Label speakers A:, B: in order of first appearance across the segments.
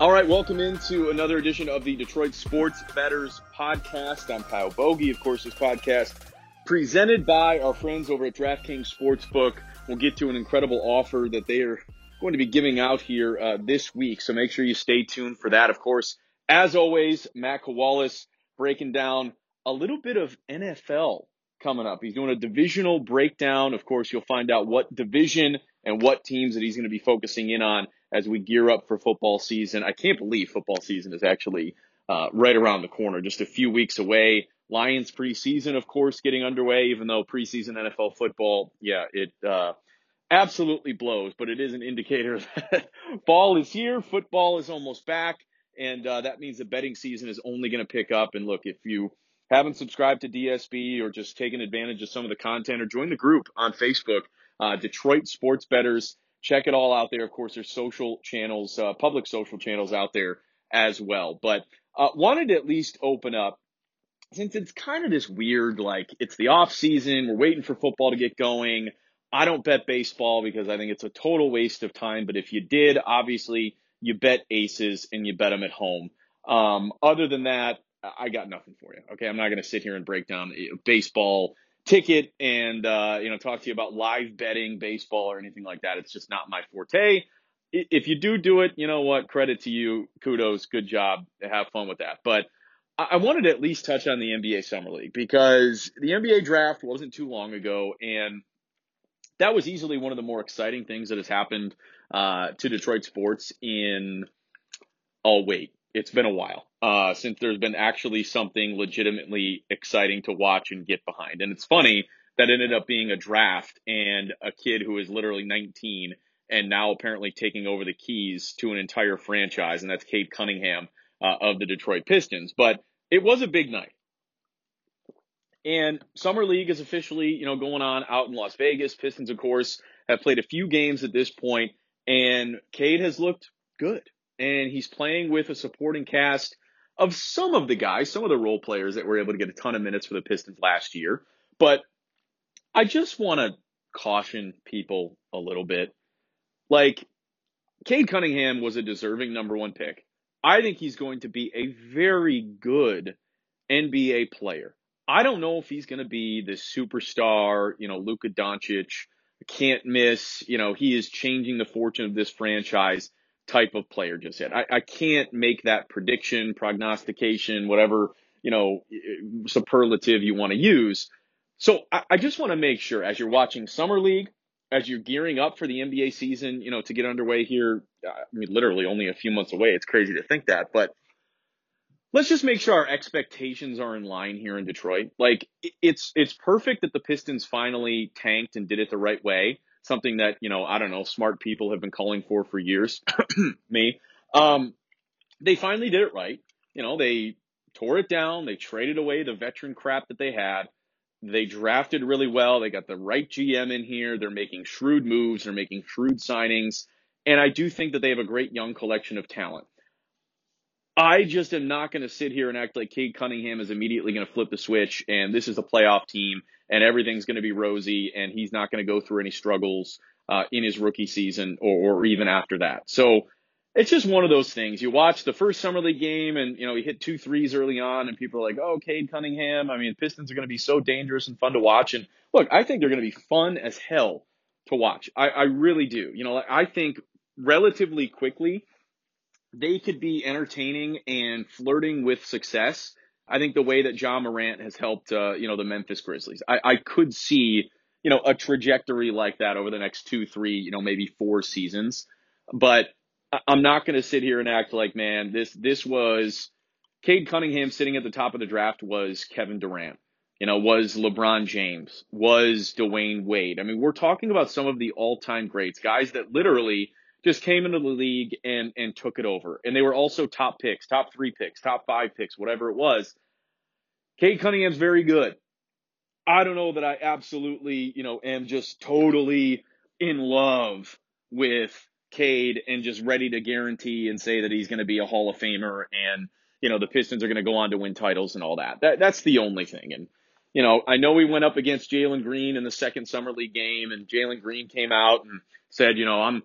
A: All right, welcome into another edition of the Detroit Sports Betters podcast. I'm Kyle Bogey. Of course, this podcast presented by our friends over at DraftKings Sportsbook. We'll get to an incredible offer that they are going to be giving out here uh, this week. So make sure you stay tuned for that. Of course, as always, Matt Kawalis breaking down a little bit of NFL coming up. He's doing a divisional breakdown. Of course, you'll find out what division and what teams that he's going to be focusing in on as we gear up for football season. I can't believe football season is actually uh, right around the corner, just a few weeks away. Lions preseason, of course, getting underway, even though preseason NFL football, yeah, it uh, absolutely blows, but it is an indicator that fall is here, football is almost back, and uh, that means the betting season is only going to pick up. And look, if you haven't subscribed to DSB or just taken advantage of some of the content or join the group on Facebook, uh, Detroit Sports Betters check it all out there. Of course, there's social channels, uh, public social channels out there as well. But uh, wanted to at least open up since it's kind of this weird, like it's the off season, we're waiting for football to get going. I don't bet baseball because I think it's a total waste of time. But if you did, obviously you bet aces and you bet them at home. Um, other than that, I got nothing for you. Okay, I'm not going to sit here and break down baseball ticket and uh, you know talk to you about live betting baseball or anything like that. It's just not my forte. If you do do it, you know what? Credit to you. Kudos. Good job. Have fun with that. But I wanted to at least touch on the NBA Summer League because the NBA draft wasn't too long ago, and that was easily one of the more exciting things that has happened uh, to Detroit sports in. Oh wait, it's been a while uh, since there's been actually something legitimately exciting to watch and get behind. And it's funny that ended up being a draft and a kid who is literally 19 and now apparently taking over the keys to an entire franchise, and that's Cade Cunningham uh, of the Detroit Pistons. But it was a big night. And Summer League is officially, you know, going on out in Las Vegas. Pistons, of course, have played a few games at this point, and Cade has looked good and he's playing with a supporting cast of some of the guys, some of the role players that were able to get a ton of minutes for the Pistons last year. But I just want to caution people a little bit. Like, Cade Cunningham was a deserving number one pick. I think he's going to be a very good NBA player. I don't know if he's going to be the superstar, you know, Luka Doncic, can't miss, you know, he is changing the fortune of this franchise type of player just yet. I, I can't make that prediction, prognostication, whatever, you know, superlative you want to use. So I, I just want to make sure as you're watching Summer League, as you're gearing up for the NBA season, you know, to get underway here, uh, I mean, literally only a few months away. It's crazy to think that, but let's just make sure our expectations are in line here in Detroit. Like it's, it's perfect that the Pistons finally tanked and did it the right way something that, you know, I don't know, smart people have been calling for for years. Me. Um, they finally did it right. You know, they tore it down. They traded away the veteran crap that they had. They drafted really well. They got the right GM in here. They're making shrewd moves. They're making shrewd signings. And I do think that they have a great young collection of talent. I just am not going to sit here and act like Cade Cunningham is immediately going to flip the switch and this is a playoff team and everything's going to be rosy and he's not going to go through any struggles uh, in his rookie season or, or even after that. So it's just one of those things. You watch the first summer league game and you know he hit two threes early on and people are like, "Oh, Cade Cunningham." I mean, Pistons are going to be so dangerous and fun to watch. And look, I think they're going to be fun as hell to watch. I, I really do. You know, I think relatively quickly they could be entertaining and flirting with success. I think the way that Ja Morant has helped, uh, you know, the Memphis Grizzlies, I, I could see, you know, a trajectory like that over the next two, three, you know, maybe four seasons. But I'm not going to sit here and act like, man, this this was Cade Cunningham sitting at the top of the draft was Kevin Durant. You know, was LeBron James, was Dwyane Wade. I mean, we're talking about some of the all-time greats, guys that literally just came into the league and and took it over. And they were also top picks, top three picks, top five picks, whatever it was. Cade Cunningham's very good. I don't know that I absolutely, you know, am just totally in love with Cade and just ready to guarantee and say that he's going to be a Hall of Famer and, you know, the Pistons are going to go on to win titles and all that. That that's the only thing. And, you know, I know we went up against Jalen Green in the second summer league game and Jalen Green came out and said, you know, I'm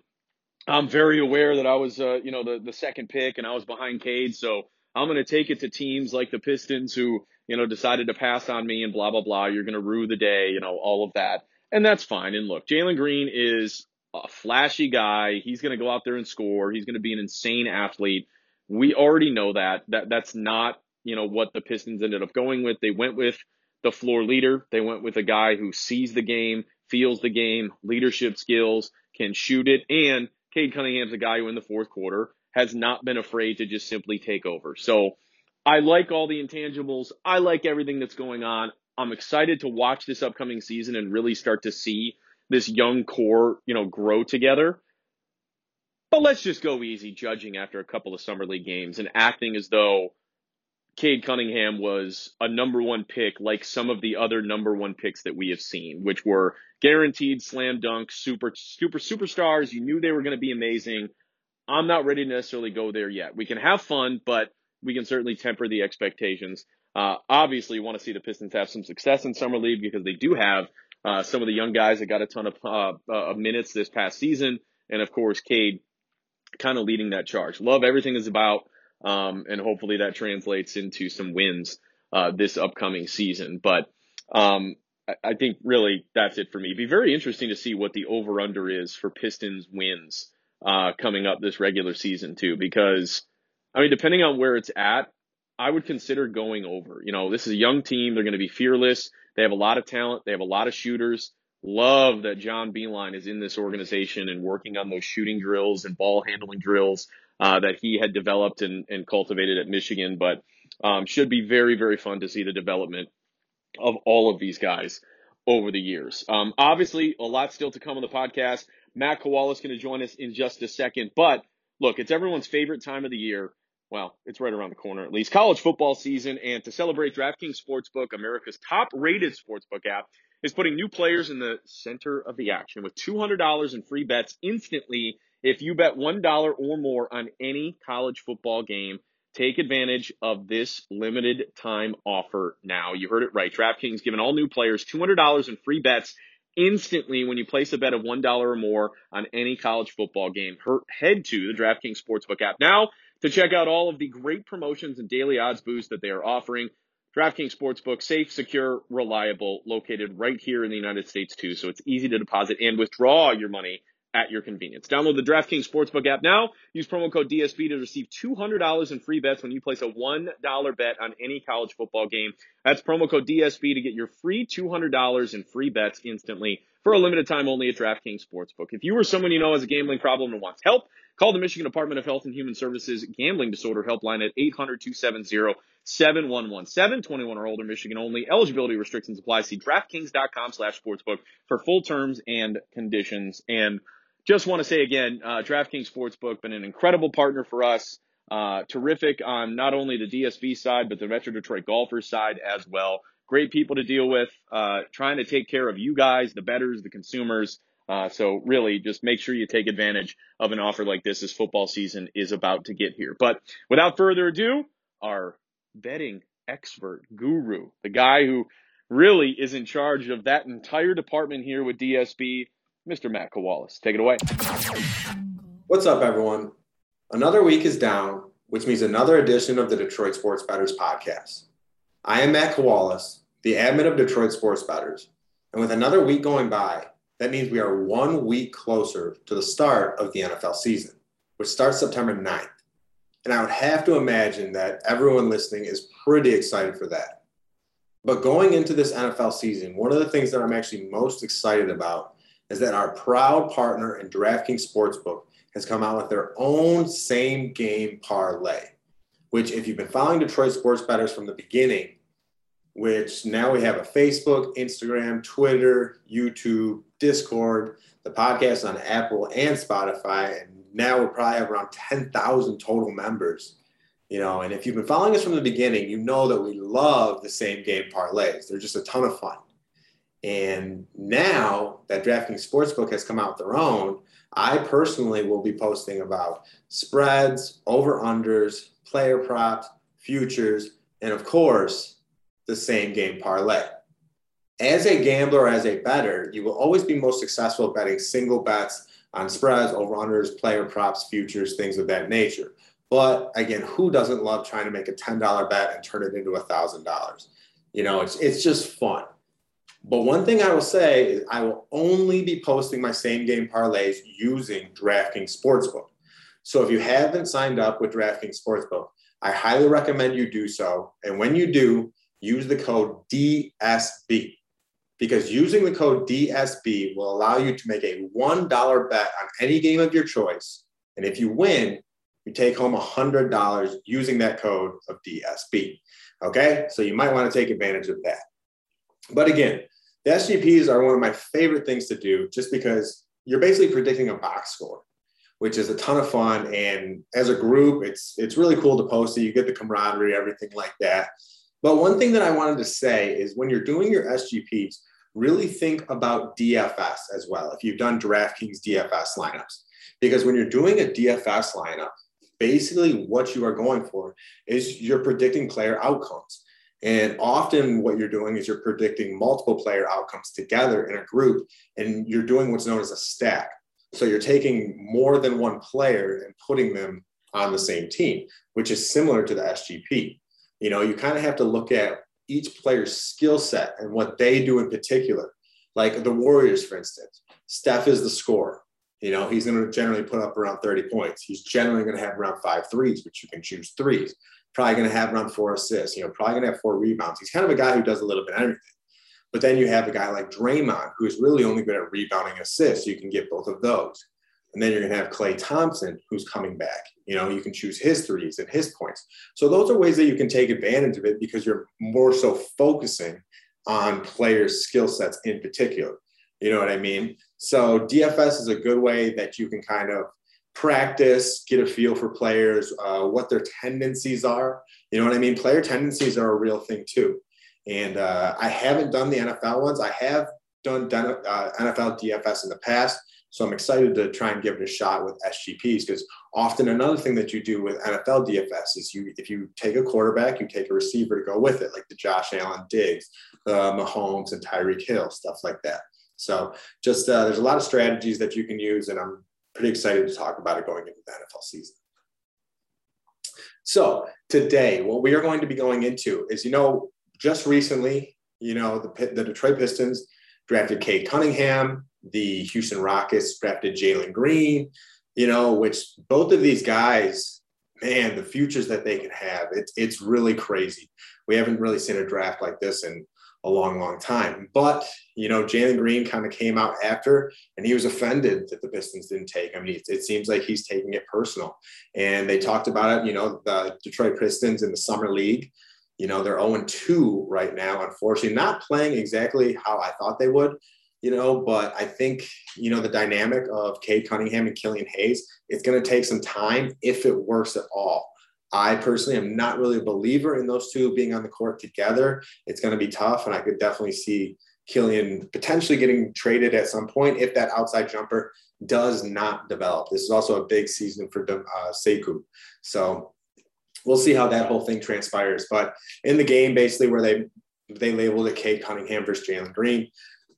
A: I'm very aware that I was, uh, you know, the, the second pick and I was behind Cade. So I'm going to take it to teams like the Pistons who, you know, decided to pass on me and blah, blah, blah. You're going to rue the day, you know, all of that. And that's fine. And look, Jalen Green is a flashy guy. He's going to go out there and score. He's going to be an insane athlete. We already know that. That that's not, you know, what the Pistons ended up going with. They went with the floor leader. They went with a guy who sees the game, feels the game, leadership skills, can shoot it, and Cade Cunningham's a guy who in the fourth quarter has not been afraid to just simply take over. So I like all the intangibles. I like everything that's going on. I'm excited to watch this upcoming season and really start to see this young core, you know, grow together. But let's just go easy judging after a couple of summer league games and acting as though Cade Cunningham was a number one pick like some of the other number one picks that we have seen, which were guaranteed slam dunk super super superstars. You knew they were going to be amazing. I'm not ready to necessarily go there yet. We can have fun, but we can certainly temper the expectations. Uh, obviously, want to see the Pistons have some success in summer league because they do have uh, some of the young guys that got a ton of uh, uh minutes this past season, and of course, Cade kind of leading that charge. Love everything is about, um, and hopefully that translates into some wins uh, this upcoming season. But um, I think really that's it for me. It'd be very interesting to see what the over under is for Pistons wins uh, coming up this regular season too, because I mean, depending on where it's at, I would consider going over. You know, this is a young team; they're going to be fearless. They have a lot of talent. They have a lot of shooters. Love that John Beilein is in this organization and working on those shooting drills and ball handling drills uh, that he had developed and, and cultivated at Michigan. But um, should be very, very fun to see the development of all of these guys over the years. Um, obviously, a lot still to come on the podcast. Matt Kowal is going to join us in just a second. But look, it's everyone's favorite time of the year. Well, it's right around the corner at least. College football season. And to celebrate, DraftKings Sportsbook, America's top rated sportsbook app, is putting new players in the center of the action with $200 in free bets instantly if you bet $1 or more on any college football game Take advantage of this limited time offer now. You heard it right. DraftKings giving all new players $200 in free bets instantly when you place a bet of $1 or more on any college football game. Head to the DraftKings Sportsbook app now to check out all of the great promotions and daily odds boosts that they are offering. DraftKings Sportsbook, safe, secure, reliable, located right here in the United States too. So it's easy to deposit and withdraw your money at your convenience. Download the DraftKings Sportsbook app now. Use promo code DSB to receive $200 in free bets when you place a $1 bet on any college football game. That's promo code DSB to get your free $200 in free bets instantly for a limited time only at DraftKings Sportsbook. If you or someone you know has a gambling problem and wants help, call the Michigan Department of Health and Human Services Gambling Disorder Helpline at 800-270 7117, 21 or older, Michigan only. Eligibility restrictions apply. See DraftKings.com slash sportsbook for full terms and conditions. And just want to say again, uh, DraftKings Sportsbook been an incredible partner for us. Uh, terrific on not only the DSB side, but the Metro Detroit golfers side as well. Great people to deal with, uh, trying to take care of you guys, the betters, the consumers. Uh, so really just make sure you take advantage of an offer like this as football season is about to get here. But without further ado, our betting expert, guru, the guy who really is in charge of that entire department here with DSB, Mr. Matt Kawalis. Take it away.
B: What's up, everyone? Another week is down, which means another edition of the Detroit Sports Betters podcast. I am Matt Kawalis, the admin of Detroit Sports Betters. And with another week going by, that means we are one week closer to the start of the NFL season, which starts September 9th. And I would have to imagine that everyone listening is pretty excited for that. But going into this NFL season, one of the things that I'm actually most excited about is that our proud partner in DraftKings Sportsbook has come out with their own same game parlay, which, if you've been following Detroit Sports Betters from the beginning, which now we have a Facebook, Instagram, Twitter, YouTube, Discord, the podcast on Apple and Spotify, and now we probably have around 10,000 total members. You know, and if you've been following us from the beginning, you know that we love the same game parlays. They're just a ton of fun. And now that DraftKings Sportsbook has come out their own, I personally will be posting about spreads, over unders, player props, futures, and of course, the same game parlay. As a gambler, as a better, you will always be most successful betting single bets on spreads, over unders, player props, futures, things of that nature. But again, who doesn't love trying to make a $10 bet and turn it into a $1,000? You know, it's, it's just fun. But one thing I will say is I will only be posting my same game parlays using DraftKings Sportsbook. So if you haven't signed up with DraftKings Sportsbook, I highly recommend you do so. And when you do, use the code DSB because using the code DSB will allow you to make a $1 bet on any game of your choice. And if you win, you take home $100 using that code of DSB. Okay, so you might want to take advantage of that. But again, the SGPs are one of my favorite things to do just because you're basically predicting a box score, which is a ton of fun. And as a group, it's it's really cool to post it. You get the camaraderie, everything like that. But one thing that I wanted to say is when you're doing your SGPs, really think about DFS as well. If you've done DraftKings DFS lineups, because when you're doing a DFS lineup, basically what you are going for is you're predicting player outcomes. And often, what you're doing is you're predicting multiple player outcomes together in a group, and you're doing what's known as a stack. So you're taking more than one player and putting them on the same team, which is similar to the SGP. You know, you kind of have to look at each player's skill set and what they do in particular. Like the Warriors, for instance, Steph is the scorer. You know, he's going to generally put up around 30 points. He's generally going to have around five threes, which you can choose threes probably going to have around four assists, you know, probably going to have four rebounds. He's kind of a guy who does a little bit of everything. But then you have a guy like Draymond, who is really only good at rebounding assists. You can get both of those. And then you're going to have Klay Thompson, who's coming back. You know, you can choose his threes and his points. So those are ways that you can take advantage of it because you're more so focusing on players' skill sets in particular. You know what I mean? So DFS is a good way that you can kind of practice, get a feel for players, uh, what their tendencies are. You know what I mean? Player tendencies are a real thing too. And uh, I haven't done the NFL ones. I have done uh, NFL DFS in the past. So I'm excited to try and give it a shot with SGPs because often another thing that you do with NFL DFS is you if you take a quarterback, you take a receiver to go with it, like the Josh Allen Diggs, uh, Mahomes, and Tyreek Hill, stuff like that. So just uh, there's a lot of strategies that you can use, and I'm pretty excited to talk about it going into the NFL season. So today, what we are going to be going into is, you know, just recently, you know, the, the Detroit Pistons drafted Cade Cunningham, the Houston Rockets drafted Jalen Green, you know, which both of these guys, man, the futures that they can have, it's it's really crazy. We haven't really seen a draft like this in a long, long time. But, you know, Jalen Green kind of came out after and he was offended that the Pistons didn't take him. It, it seems like he's taking it personal. And they talked about it, you know, the Detroit Pistons in the Summer League, you know, they're 0 2 right now, unfortunately, not playing exactly how I thought they would. You know, but I think, you know, the dynamic of Cade Cunningham and Killian Hayes, it's going to take some time if it works at all. I personally am not really a believer in those two being on the court together. It's going to be tough, and I could definitely see Killian potentially getting traded at some point if that outside jumper does not develop. This is also a big season for uh, Sekou. So we'll see how that whole thing transpires. But in the game, basically where they they labeled it Cade Cunningham versus Jalen Green,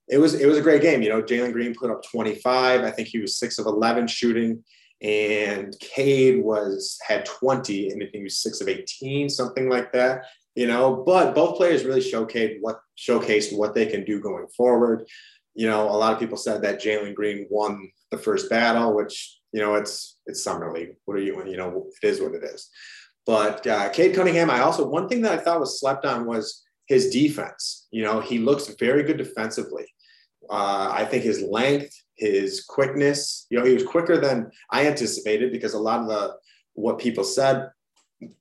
B: it was it was a great game. You know, Jalen Green put up 25. I think he was six of 11 shooting and Cade was had 20 and I think he was six of 18, something like that. You know, but both players really showcased what showcased what they can do going forward. You know, a lot of people said that Jalen Green won the first battle, which you know it's it's summer league. What are you? You know, it is what it is. But uh, Cade Cunningham, I also one thing that I thought was slept on was his defense. You know, he looks very good defensively. Uh, I think his length, his quickness, you know, he was quicker than I anticipated because a lot of the what people said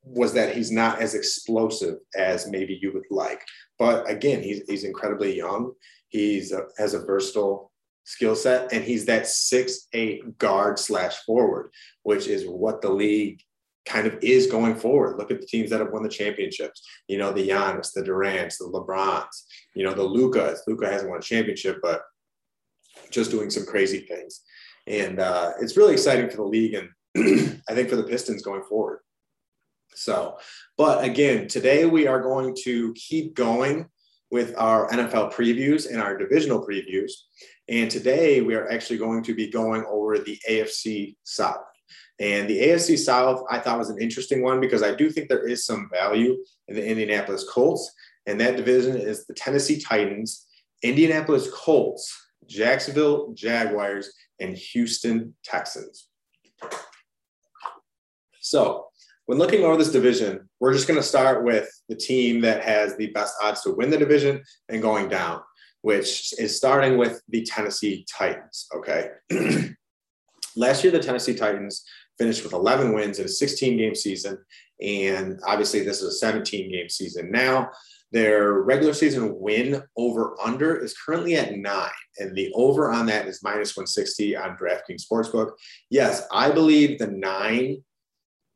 B: was that he's not as explosive as maybe you would like. But again, he's he's incredibly young. He's a, has a versatile skill set, and he's that six eight guard slash forward, which is what the league kind of is going forward. Look at the teams that have won the championships. You know, the Giannis, the Durant's, the LeBrons. You know, the Luka. Luka hasn't won a championship, but just doing some crazy things. And uh, it's really exciting for the league and I think for the Pistons going forward. So, but again, today we are going to keep going with our NFL previews and our divisional previews. And today we are actually going to be going over the AFC South. And the AFC South, I thought was an interesting one because I do think there is some value in the Indianapolis Colts. And that division is the Tennessee Titans, Indianapolis Colts, Jacksonville Jaguars, and Houston Texans. So, when looking over this division, we're just going to start with the team that has the best odds to win the division and going down, which is starting with the Tennessee Titans. Okay. Last year, the Tennessee Titans finished with 11 wins in a 16 game season. And obviously, this is a 17 game season now. Their regular season win over under is currently at nine, and the over on that is minus 160 on DraftKings Sportsbook. Yes, I believe the nine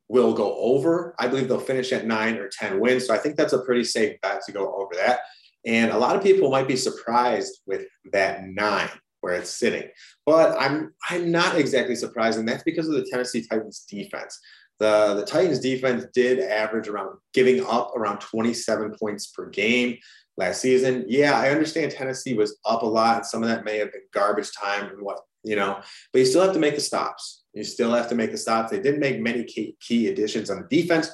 B: will go over. I believe they'll finish at nine or 10 wins. So I think that's a pretty safe bet to go over that. And a lot of people might be surprised with that nine where it's sitting. But I'm I'm not exactly surprised, and that's because of the Tennessee Titans defense. The, the Titans defense did average around giving up around 27 points per game last season. Yeah, I understand Tennessee was up a lot, and some of that may have been garbage time and what, you know, but you still have to make the stops. You still have to make the stops. They didn't make many key, key additions on the defense,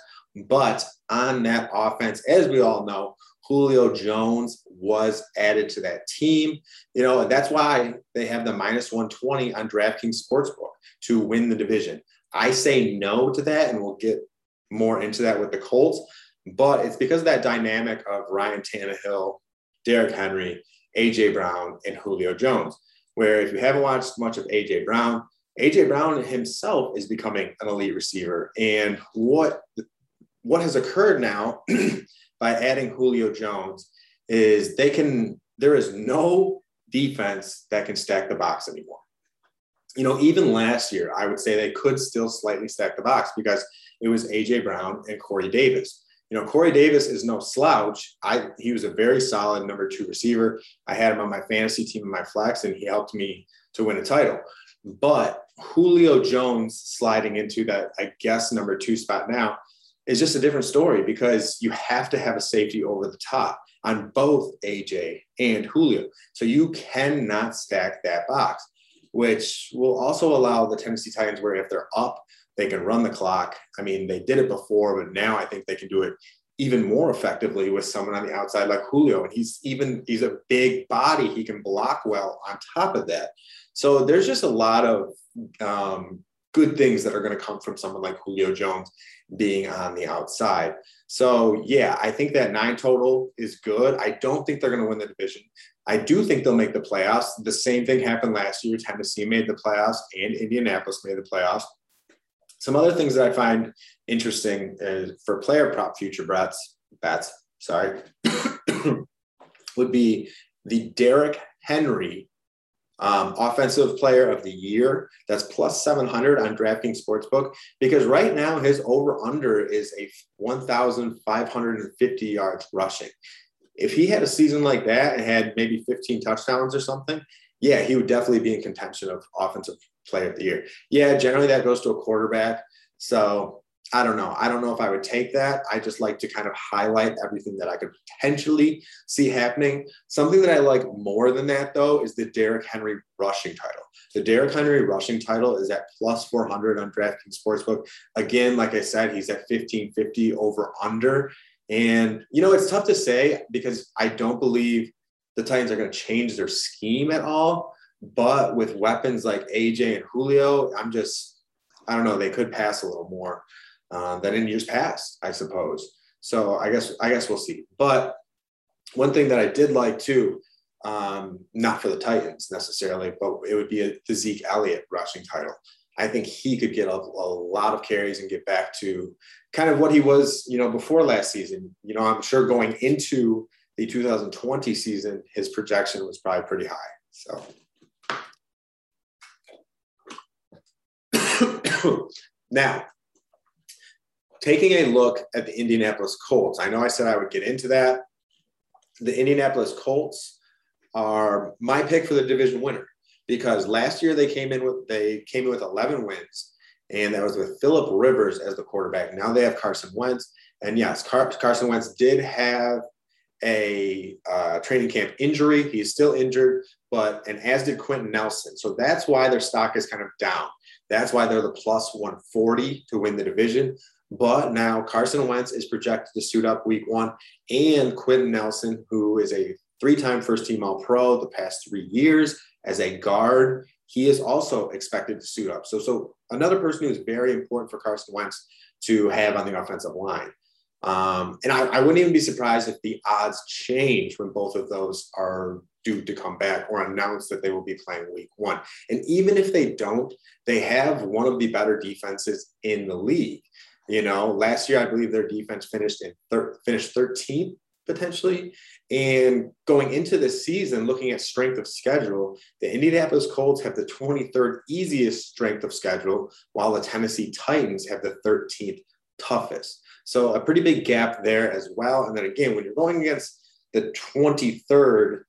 B: but on that offense, as we all know, Julio Jones was added to that team. You know, and that's why they have the minus 120 on DraftKings Sportsbook to win the division. I say no to that, and we'll get more into that with the Colts. But it's because of that dynamic of Ryan Tannehill, Derrick Henry, AJ Brown, and Julio Jones. Where if you haven't watched much of AJ Brown, AJ Brown himself is becoming an elite receiver. And what what has occurred now by adding Julio Jones is they can there is no defense that can stack the box anymore. You know, even last year, I would say they could still slightly stack the box because it was AJ Brown and Corey Davis. You know, Corey Davis is no slouch. I he was a very solid number two receiver. I had him on my fantasy team in my flex, and he helped me to win a title. But Julio Jones sliding into that, I guess, number two spot now is just a different story because you have to have a safety over the top on both AJ and Julio. So you cannot stack that box, which will also allow the Tennessee Titans, where if they're up, they can run the clock. I mean, they did it before, but now I think they can do it even more effectively with someone on the outside like Julio. And he's even, he's a big body. He can block well on top of that. So there's just a lot of um, good things that are going to come from someone like Julio Jones being on the outside. So yeah, I think that nine total is good. I don't think they're going to win the division. I do think they'll make the playoffs. The same thing happened last year. Tennessee made the playoffs and Indianapolis made the playoffs. Some other things that I find interesting is for player prop future bets, bets, sorry, would be the Derrick Henry um, offensive player of the year. That's plus 700 on DraftKings Sportsbook because right now his over under is a 1,550 yards rushing. If he had a season like that and had maybe 15 touchdowns or something, yeah, he would definitely be in contention of offensive player of the year. Yeah, generally that goes to a quarterback. So I don't know. I don't know if I would take that. I just like to kind of highlight everything that I could potentially see happening. Something that I like more than that, though, is the Derrick Henry rushing title. The Derrick Henry rushing title is at plus 400 on DraftKings Sportsbook. Again, like I said, he's at 1550 over under. And, you know, it's tough to say because I don't believe the Titans are going to change their scheme at all. But with weapons like AJ and Julio, I'm just, I don't know, they could pass a little more uh, than in years past, I suppose. So I guess I guess we'll see. But one thing that I did like too, um, not for the Titans necessarily, but it would be a, the Zeke Elliott rushing title. I think he could get a, a, lot of carries and get back to kind of what he was, you know, before last season. You know, I'm sure going into the 2020 season, his projection was probably pretty high. So. now, taking a look at the Indianapolis Colts, I know I said I would get into that. The Indianapolis Colts are my pick for the division winner because last year they came in with they came in with 11 wins, and that was with Philip Rivers as the quarterback. Now they have Carson Wentz, and yes, Car- Carson Wentz did have a uh, training camp injury. He's still injured, but and as did Quenton Nelson. So that's why their stock is kind of down. That's why they're the plus 140 to win the division. But now Carson Wentz is projected to suit up week one, and Quenton Nelson, who is a three-time first-team All-Pro the past three years as a guard, he is also expected to suit up. So, so another person who is very important for Carson Wentz to have on the offensive line. Um, and I, I, wouldn't even be surprised if the odds change when both of those are due to come back or announce that they will be playing week one. And even if they don't, they have one of the better defenses in the league. You know, last year I believe their defense finished in thir- finished 13th potentially. And going into the season, looking at strength of schedule, the Indianapolis Colts have the 23rd easiest strength of schedule, while the Tennessee Titans have the 13th toughest. So a pretty big gap there as well. And then again, when you're going against the 23rd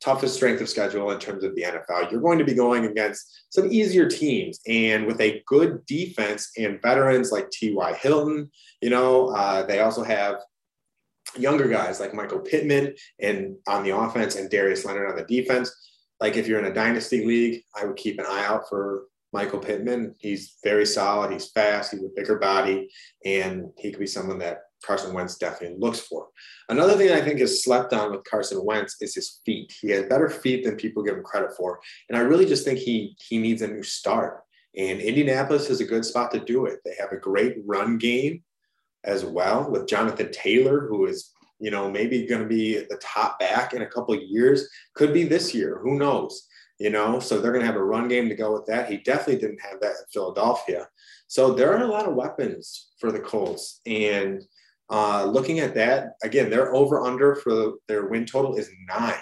B: toughest strength of schedule in terms of the NFL, you're going to be going against some easier teams. And with a good defense and veterans like T.Y. Hilton, you know, uh, they also have younger guys like Michael Pittman and on the offense and Darius Leonard on the defense. Like if you're in a dynasty league, I would keep an eye out for Michael Pittman. He's very solid. He's fast. He's a bigger body, and he could be someone that Carson Wentz definitely looks for. Another thing I think is slept on with Carson Wentz is his feet. He has better feet than people give him credit for, and I really just think he he needs a new start. And Indianapolis is a good spot to do it. They have a great run game as well with Jonathan Taylor, who is you know maybe going to be the top back in a couple of years. Could be this year. Who knows? you know, so they're going to have a run game to go with that. He definitely didn't have that in Philadelphia. So there are a lot of weapons for the Colts. And uh, looking at that, again, their over under for their win total is nine.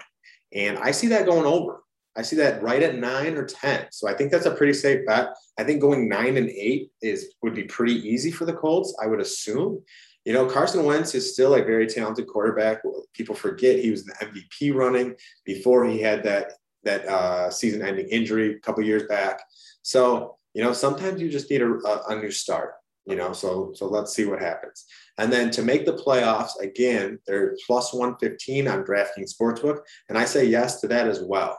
B: And I see that going over. I see that right at nine or 10. So I think that's a pretty safe bet. I think going nine and eight is would be pretty easy for the Colts, I would assume. You know, Carson Wentz is still a very talented quarterback. People forget he was the MVP running before he had that that uh, season-ending injury a couple years back. So you know, sometimes you just need a, a, new start. You know, so so let's see what happens. And then to make the playoffs again, they're plus 115 on DraftKings Sportsbook, and I say yes to that as well.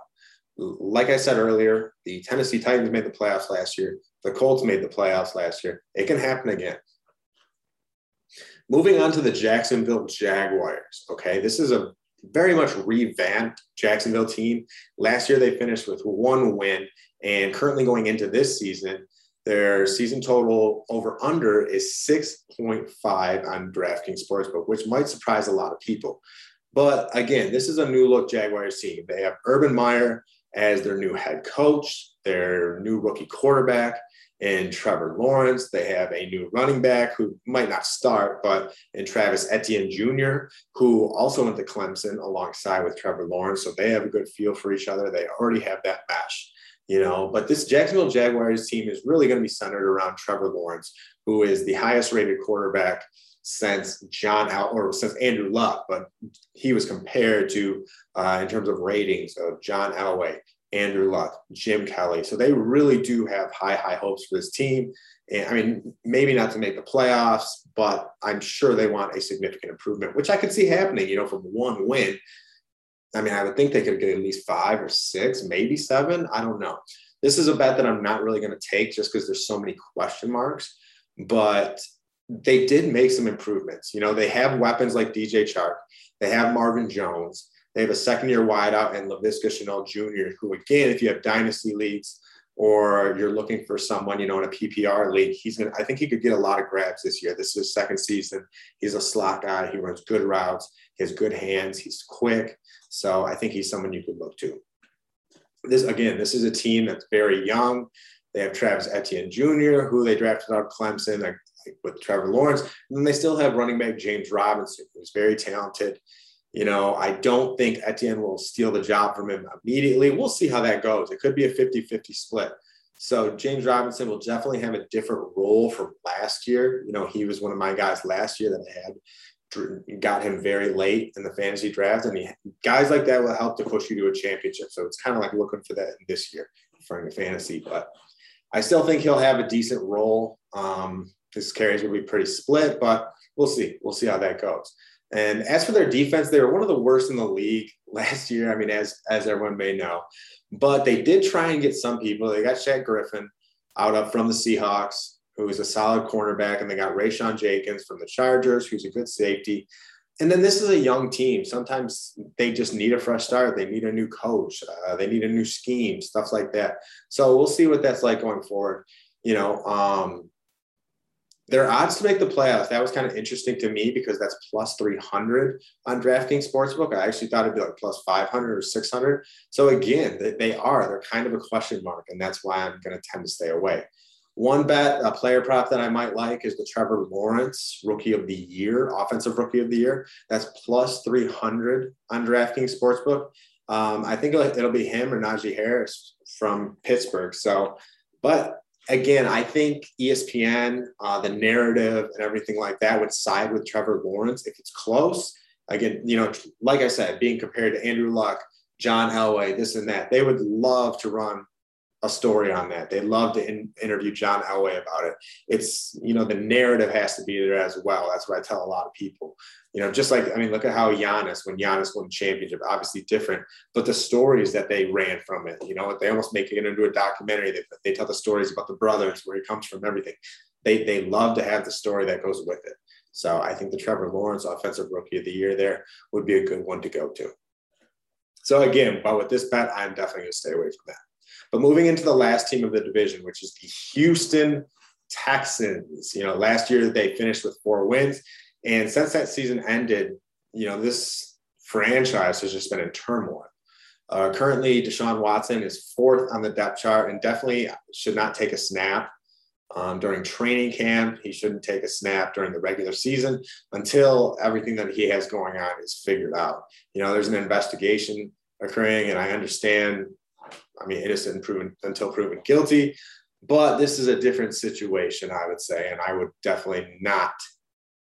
B: Like I said earlier, the Tennessee Titans made the playoffs last year. The Colts made the playoffs last year. It can happen again. Moving on to the Jacksonville Jaguars. Okay, this is a very much revamped Jacksonville team. Last year, they finished with one win, and currently going into this season, their season total over under is 6.5 on DraftKings Sportsbook, which might surprise a lot of people. But again, this is a new look Jaguars team. They have Urban Meyer as their new head coach, their new rookie quarterback in Trevor Lawrence. They have a new running back who might not start, but in Travis Etienne Jr., who also went to Clemson alongside with Trevor Lawrence. So they have a good feel for each other. They already have that match, you know. But this Jacksonville Jaguars team is really going to be centered around Trevor Lawrence, who is the highest rated quarterback since John Al or since Andrew Luck, but he was compared to uh, in terms of ratings of John Elway, Andrew Luck, Jim Kelly. So they really do have high, high hopes for this team. And I mean, maybe not to make the playoffs, but I'm sure they want a significant improvement, which I could see happening, you know, from one win. I mean, I would think they could get at least five or six, maybe seven. I don't know. This is a bet that I'm not really going to take just because there's so many question marks. But they did make some improvements. You know, they have weapons like DJ Chark, they have Marvin Jones, they have a second year wideout and Laviska Shenault Jr., who, again, if you have dynasty leagues or you're looking for someone, you know, in a PPR league, he's going to, I think he could get a lot of grabs this year. This is his second season. He's a slot guy. He runs good routes. He has good hands. He's quick. So I think he's someone you could look to. This, again, this is a team that's very young. They have Travis Etienne Jr., who they drafted out of Clemson with Trevor Lawrence. And then they still have running back James Robinson, who's very talented. You know, I don't think Etienne will steal the job from him immediately. We'll see how that goes. It could be a 50 50 split. So James Robinson will definitely have a different role from last year. You know, he was one of my guys last year that I had got him very late in the fantasy draft. And he, guys like that will help to push you to a championship. So it's kind of like looking for that this year for your fantasy. But I still think he'll have a decent role. Um, his carries will be pretty split, but we'll see. We'll see how that goes. And as for their defense, they were one of the worst in the league last year. I mean, as as everyone may know, but they did try and get some people. They got Shaq Griffin out up from the Seahawks, who is a solid cornerback, and they got Rayshawn Jenkins from the Chargers, who's a good safety. And then this is a young team. Sometimes they just need a fresh start. They need a new coach. Uh, they need a new scheme, stuff like that. So we'll see what that's like going forward. You know, um, their odds to make the playoffs, that was kind of interesting to me because that's plus 300 on DraftKings Sportsbook. I actually thought it'd be like plus 500 or 600. So again, they are, they're kind of a question mark. And that's why I'm going to tend to stay away. One bet, a player prop that I might like is the Trevor Lawrence Rookie of the Year, Offensive Rookie of the Year. That's plus 300 on DraftKings Sportsbook. Um, I think it'll, be him or Najee Harris from Pittsburgh. So, but again, I think ESPN, uh, the narrative and everything like that would side with Trevor Lawrence if it's close. Again, you know, like I said, being compared to Andrew Luck, John Elway, this and that, they would love to run a story on that. They love to in, interview John Elway about it. It's, you know, the narrative has to be there as well. That's what I tell a lot of people. You know, just like, I mean, look at how Giannis, when Giannis won the championship, obviously different, but the stories that they ran from it, you know, they almost make it into a documentary. They, they tell the stories about the brothers, where he comes from, everything. They, they love to have the story that goes with it. So I think the Trevor Lawrence Offensive Rookie of the Year there would be a good one to go to. So again, but with this bet, I'm definitely going to stay away from that. But moving into the last team of the division, which is the Houston Texans. You know, last year they finished with four wins. And since that season ended, you know, this franchise has just been in turmoil. Uh, currently, Deshaun Watson is fourth on the depth chart and definitely should not take a snap um, during training camp. He shouldn't take a snap during the regular season until everything that he has going on is figured out. You know, there's an investigation occurring, and I understand I mean, innocent proven, until proven guilty. But this is a different situation, I would say, and I would definitely not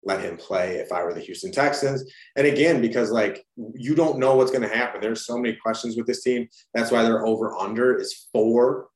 B: let him play if I were the Houston Texans. And again, because like you don't know what's going to happen. There's so many questions with this team. That's why their over under is four,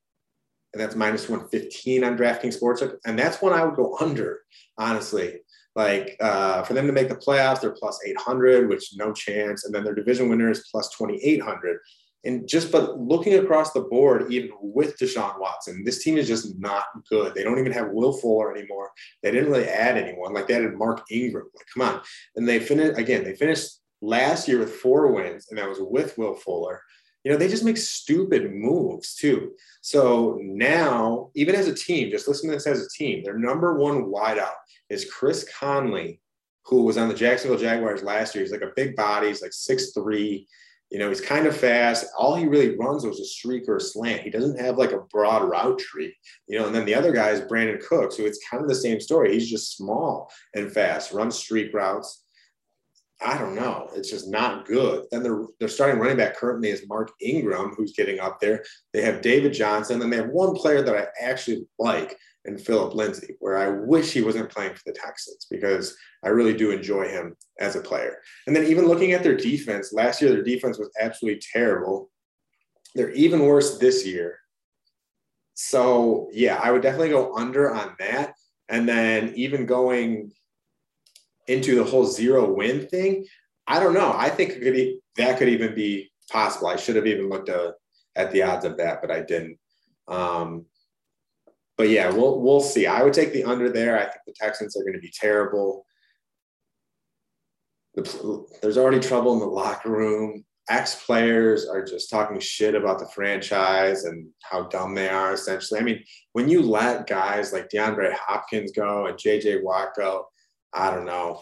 B: and that's minus 115 on DraftKings Sportsbook. And that's when I would go under, honestly. Like uh, for them to make the playoffs, they're plus 800, which no chance. And then their division winner is plus 2,800. And just but looking across the board, even with Deshaun Watson, this team is just not good. They don't even have Will Fuller anymore. They didn't really add anyone. Like they added Mark Ingram. Like, come on. And they finished again, they finished last year with four wins, and that was with Will Fuller. You know, they just make stupid moves too. So now, even as a team, just listen to this as a team, their number one wideout is Chris Conley, who was on the Jacksonville Jaguars last year. He's like a big body, he's like six three. You know, he's kind of fast. All he really runs was a streak or a slant. He doesn't have like a broad route tree, you know. And then the other guy is Brandin Cooks, who it's kind of the same story. He's just small and fast, runs streak routes. I don't know. It's just not good. Then they're they're starting running back currently is Mark Ingram, who's getting up there. They have David Johnson, and they have one player that I actually like, and Phillip Lindsay, where I wish he wasn't playing for the Texans because I really do enjoy him as a player. And then even looking at their defense, last year their defense was absolutely terrible. They're even worse this year. So yeah, I would definitely go under on that. And then even going into the whole zero win thing, I don't know. I think could, be, that could even be possible. I should have even looked at, at the odds of that, but I didn't. Um, but yeah, we'll we'll see. I would take the under there. I think the Texans are going to be terrible. The, there's already trouble in the locker room. Ex players are just talking shit about the franchise and how dumb they are. Essentially, I mean, when you let guys like DeAndre Hopkins go and JJ Watt go, I don't know.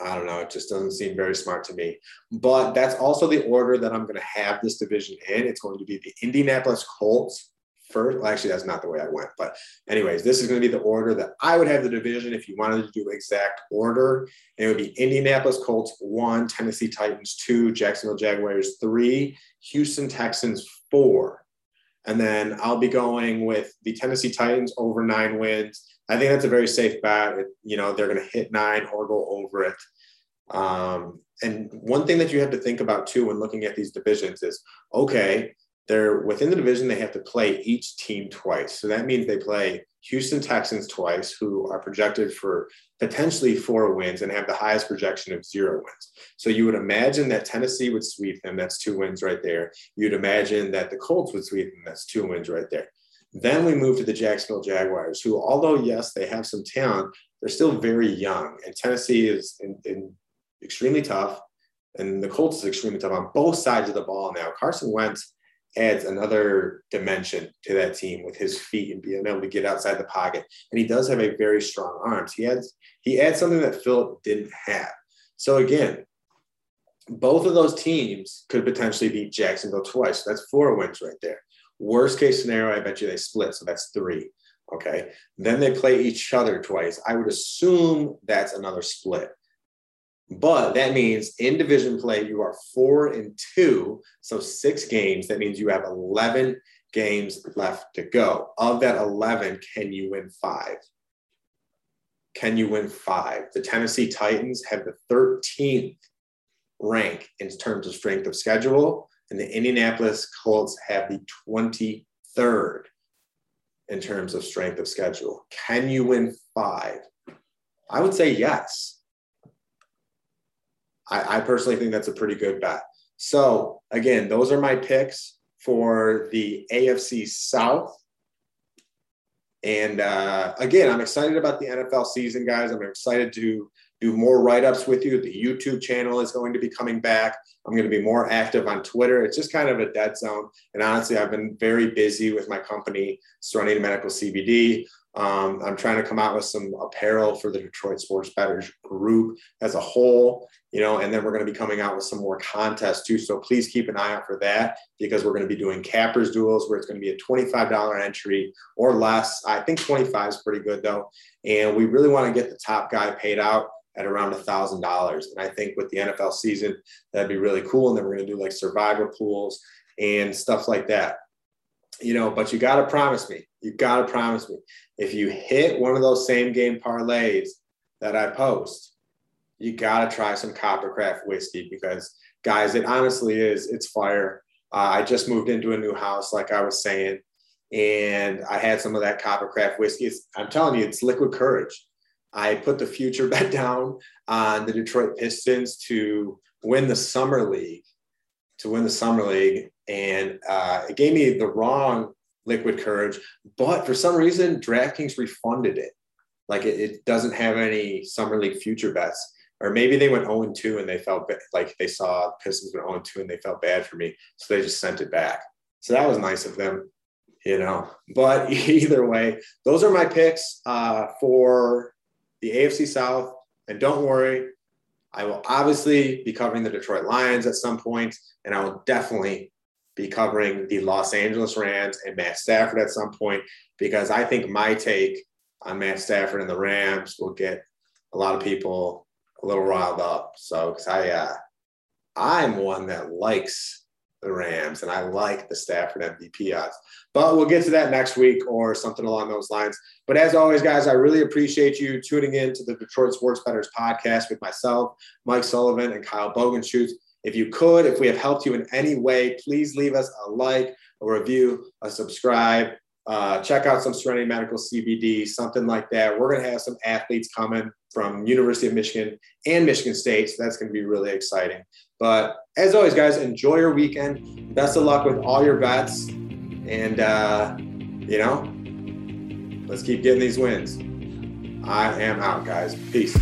B: I don't know. It just doesn't seem very smart to me. But that's also the order that I'm going to have this division in. It's going to be the Indianapolis Colts, first. Well, actually, that's not the way I went. But, anyways, this is going to be the order that I would have the division if you wanted to do exact order. And it would be Indianapolis Colts one, Tennessee Titans two, Jacksonville Jaguars three, Houston Texans four. And then I'll be going with the Tennessee Titans over nine wins. I think that's a very safe bet. You know, they're going to hit nine or go over it. Um, and one thing that you have to think about too when looking at these divisions is okay, they're within the division, they have to play each team twice. So that means they play Houston Texans twice, who are projected for potentially four wins and have the highest projection of zero wins. So you would imagine that Tennessee would sweep them. That's two wins right there. You'd imagine that the Colts would sweep them. That's two wins right there. Then we move to the Jacksonville Jaguars, who, although yes, they have some talent, they're still very young. And Tennessee is in, in extremely tough, and the Colts is extremely tough on both sides of the ball now. Carson Wentz adds another dimension to that team with his feet and being able to get outside the pocket. And he does have a very strong arms. He adds he adds something that Philip didn't have. So again, both of those teams could potentially beat Jacksonville twice. That's four wins right there. Worst case scenario, I bet you they split. So that's three. Okay. Then they play each other twice. I would assume that's another split. But that means in division play, you are four and two. So six games. That means you have 11 games left to go. Of that 11, can you win five? Can you win five? The Tennessee Titans have the 13th rank in terms of strength of schedule, and the Indianapolis Colts have the 23rd in terms of strength of schedule. Can you win five? I would say yes. I, I personally think that's a pretty good bet. So, again, those are my picks for the AFC South. And uh, again, I'm excited about the NFL season, guys. I'm excited to do more write ups with you. The YouTube channel is going to be coming back. I'm going to be more active on Twitter. It's just kind of a dead zone. And honestly, I've been very busy with my company, Serenity Medical CBD. Um, I'm trying to come out with some apparel for the Detroit Sports Bettors group as a whole, you know, and then we're going to be coming out with some more contests too. So please keep an eye out for that because we're going to be doing cappers duels where it's going to be a $25 entry or less. I think 25 is pretty good though. And we really want to get the top guy paid out at around a thousand dollars. And I think with the NFL season, that'd be really cool. And then we're to do like survivor pools and stuff like that you know, but you got to promise me, you got to promise me, if you hit one of those same game parlays that I post, you got to try some Coppercraft whiskey because, guys, it honestly is, it's fire. Uh, I just moved into a new house, like I was saying, and I had some of that Coppercraft whiskey. It's, I'm telling you, it's liquid courage. I put the future bet down on the Detroit Pistons to win the summer league, to win the summer league, and uh, it gave me the wrong liquid courage. But for some reason, DraftKings refunded it. Like it, it doesn't have any summer league future bets. Or maybe they went 0 2 and they felt ba- like they saw Pistons went 0 2 and they felt bad for me. So they just sent it back. So that was nice of them, you know. But either way, those are my picks uh, for the AFC South. And don't worry, I will obviously be covering the Detroit Lions at some point, and I will definitely be covering the Los Angeles Rams and Matt Stafford at some point because I think my take on Matt Stafford and the Rams will get a lot of people a little riled up. So, because I, uh, I'm one that likes the Rams and I like the Stafford MVP odds. But we'll get to that next week or something along those lines. But as always, guys, I really appreciate you tuning in to the Detroit Sports Bettors podcast with myself, Mike Sullivan, and Kyle Bogenschutz. If you could, if we have helped you in any way, please leave us a like, a review, a subscribe. Uh, check out some Serenity Medical CBD, something like that. We're going to have some athletes coming from University of Michigan and Michigan State, so that's going to be really exciting. But as always, guys, enjoy your weekend. Best of luck with all your bets, and uh, you know, let's keep getting these wins. I am out, guys. Peace.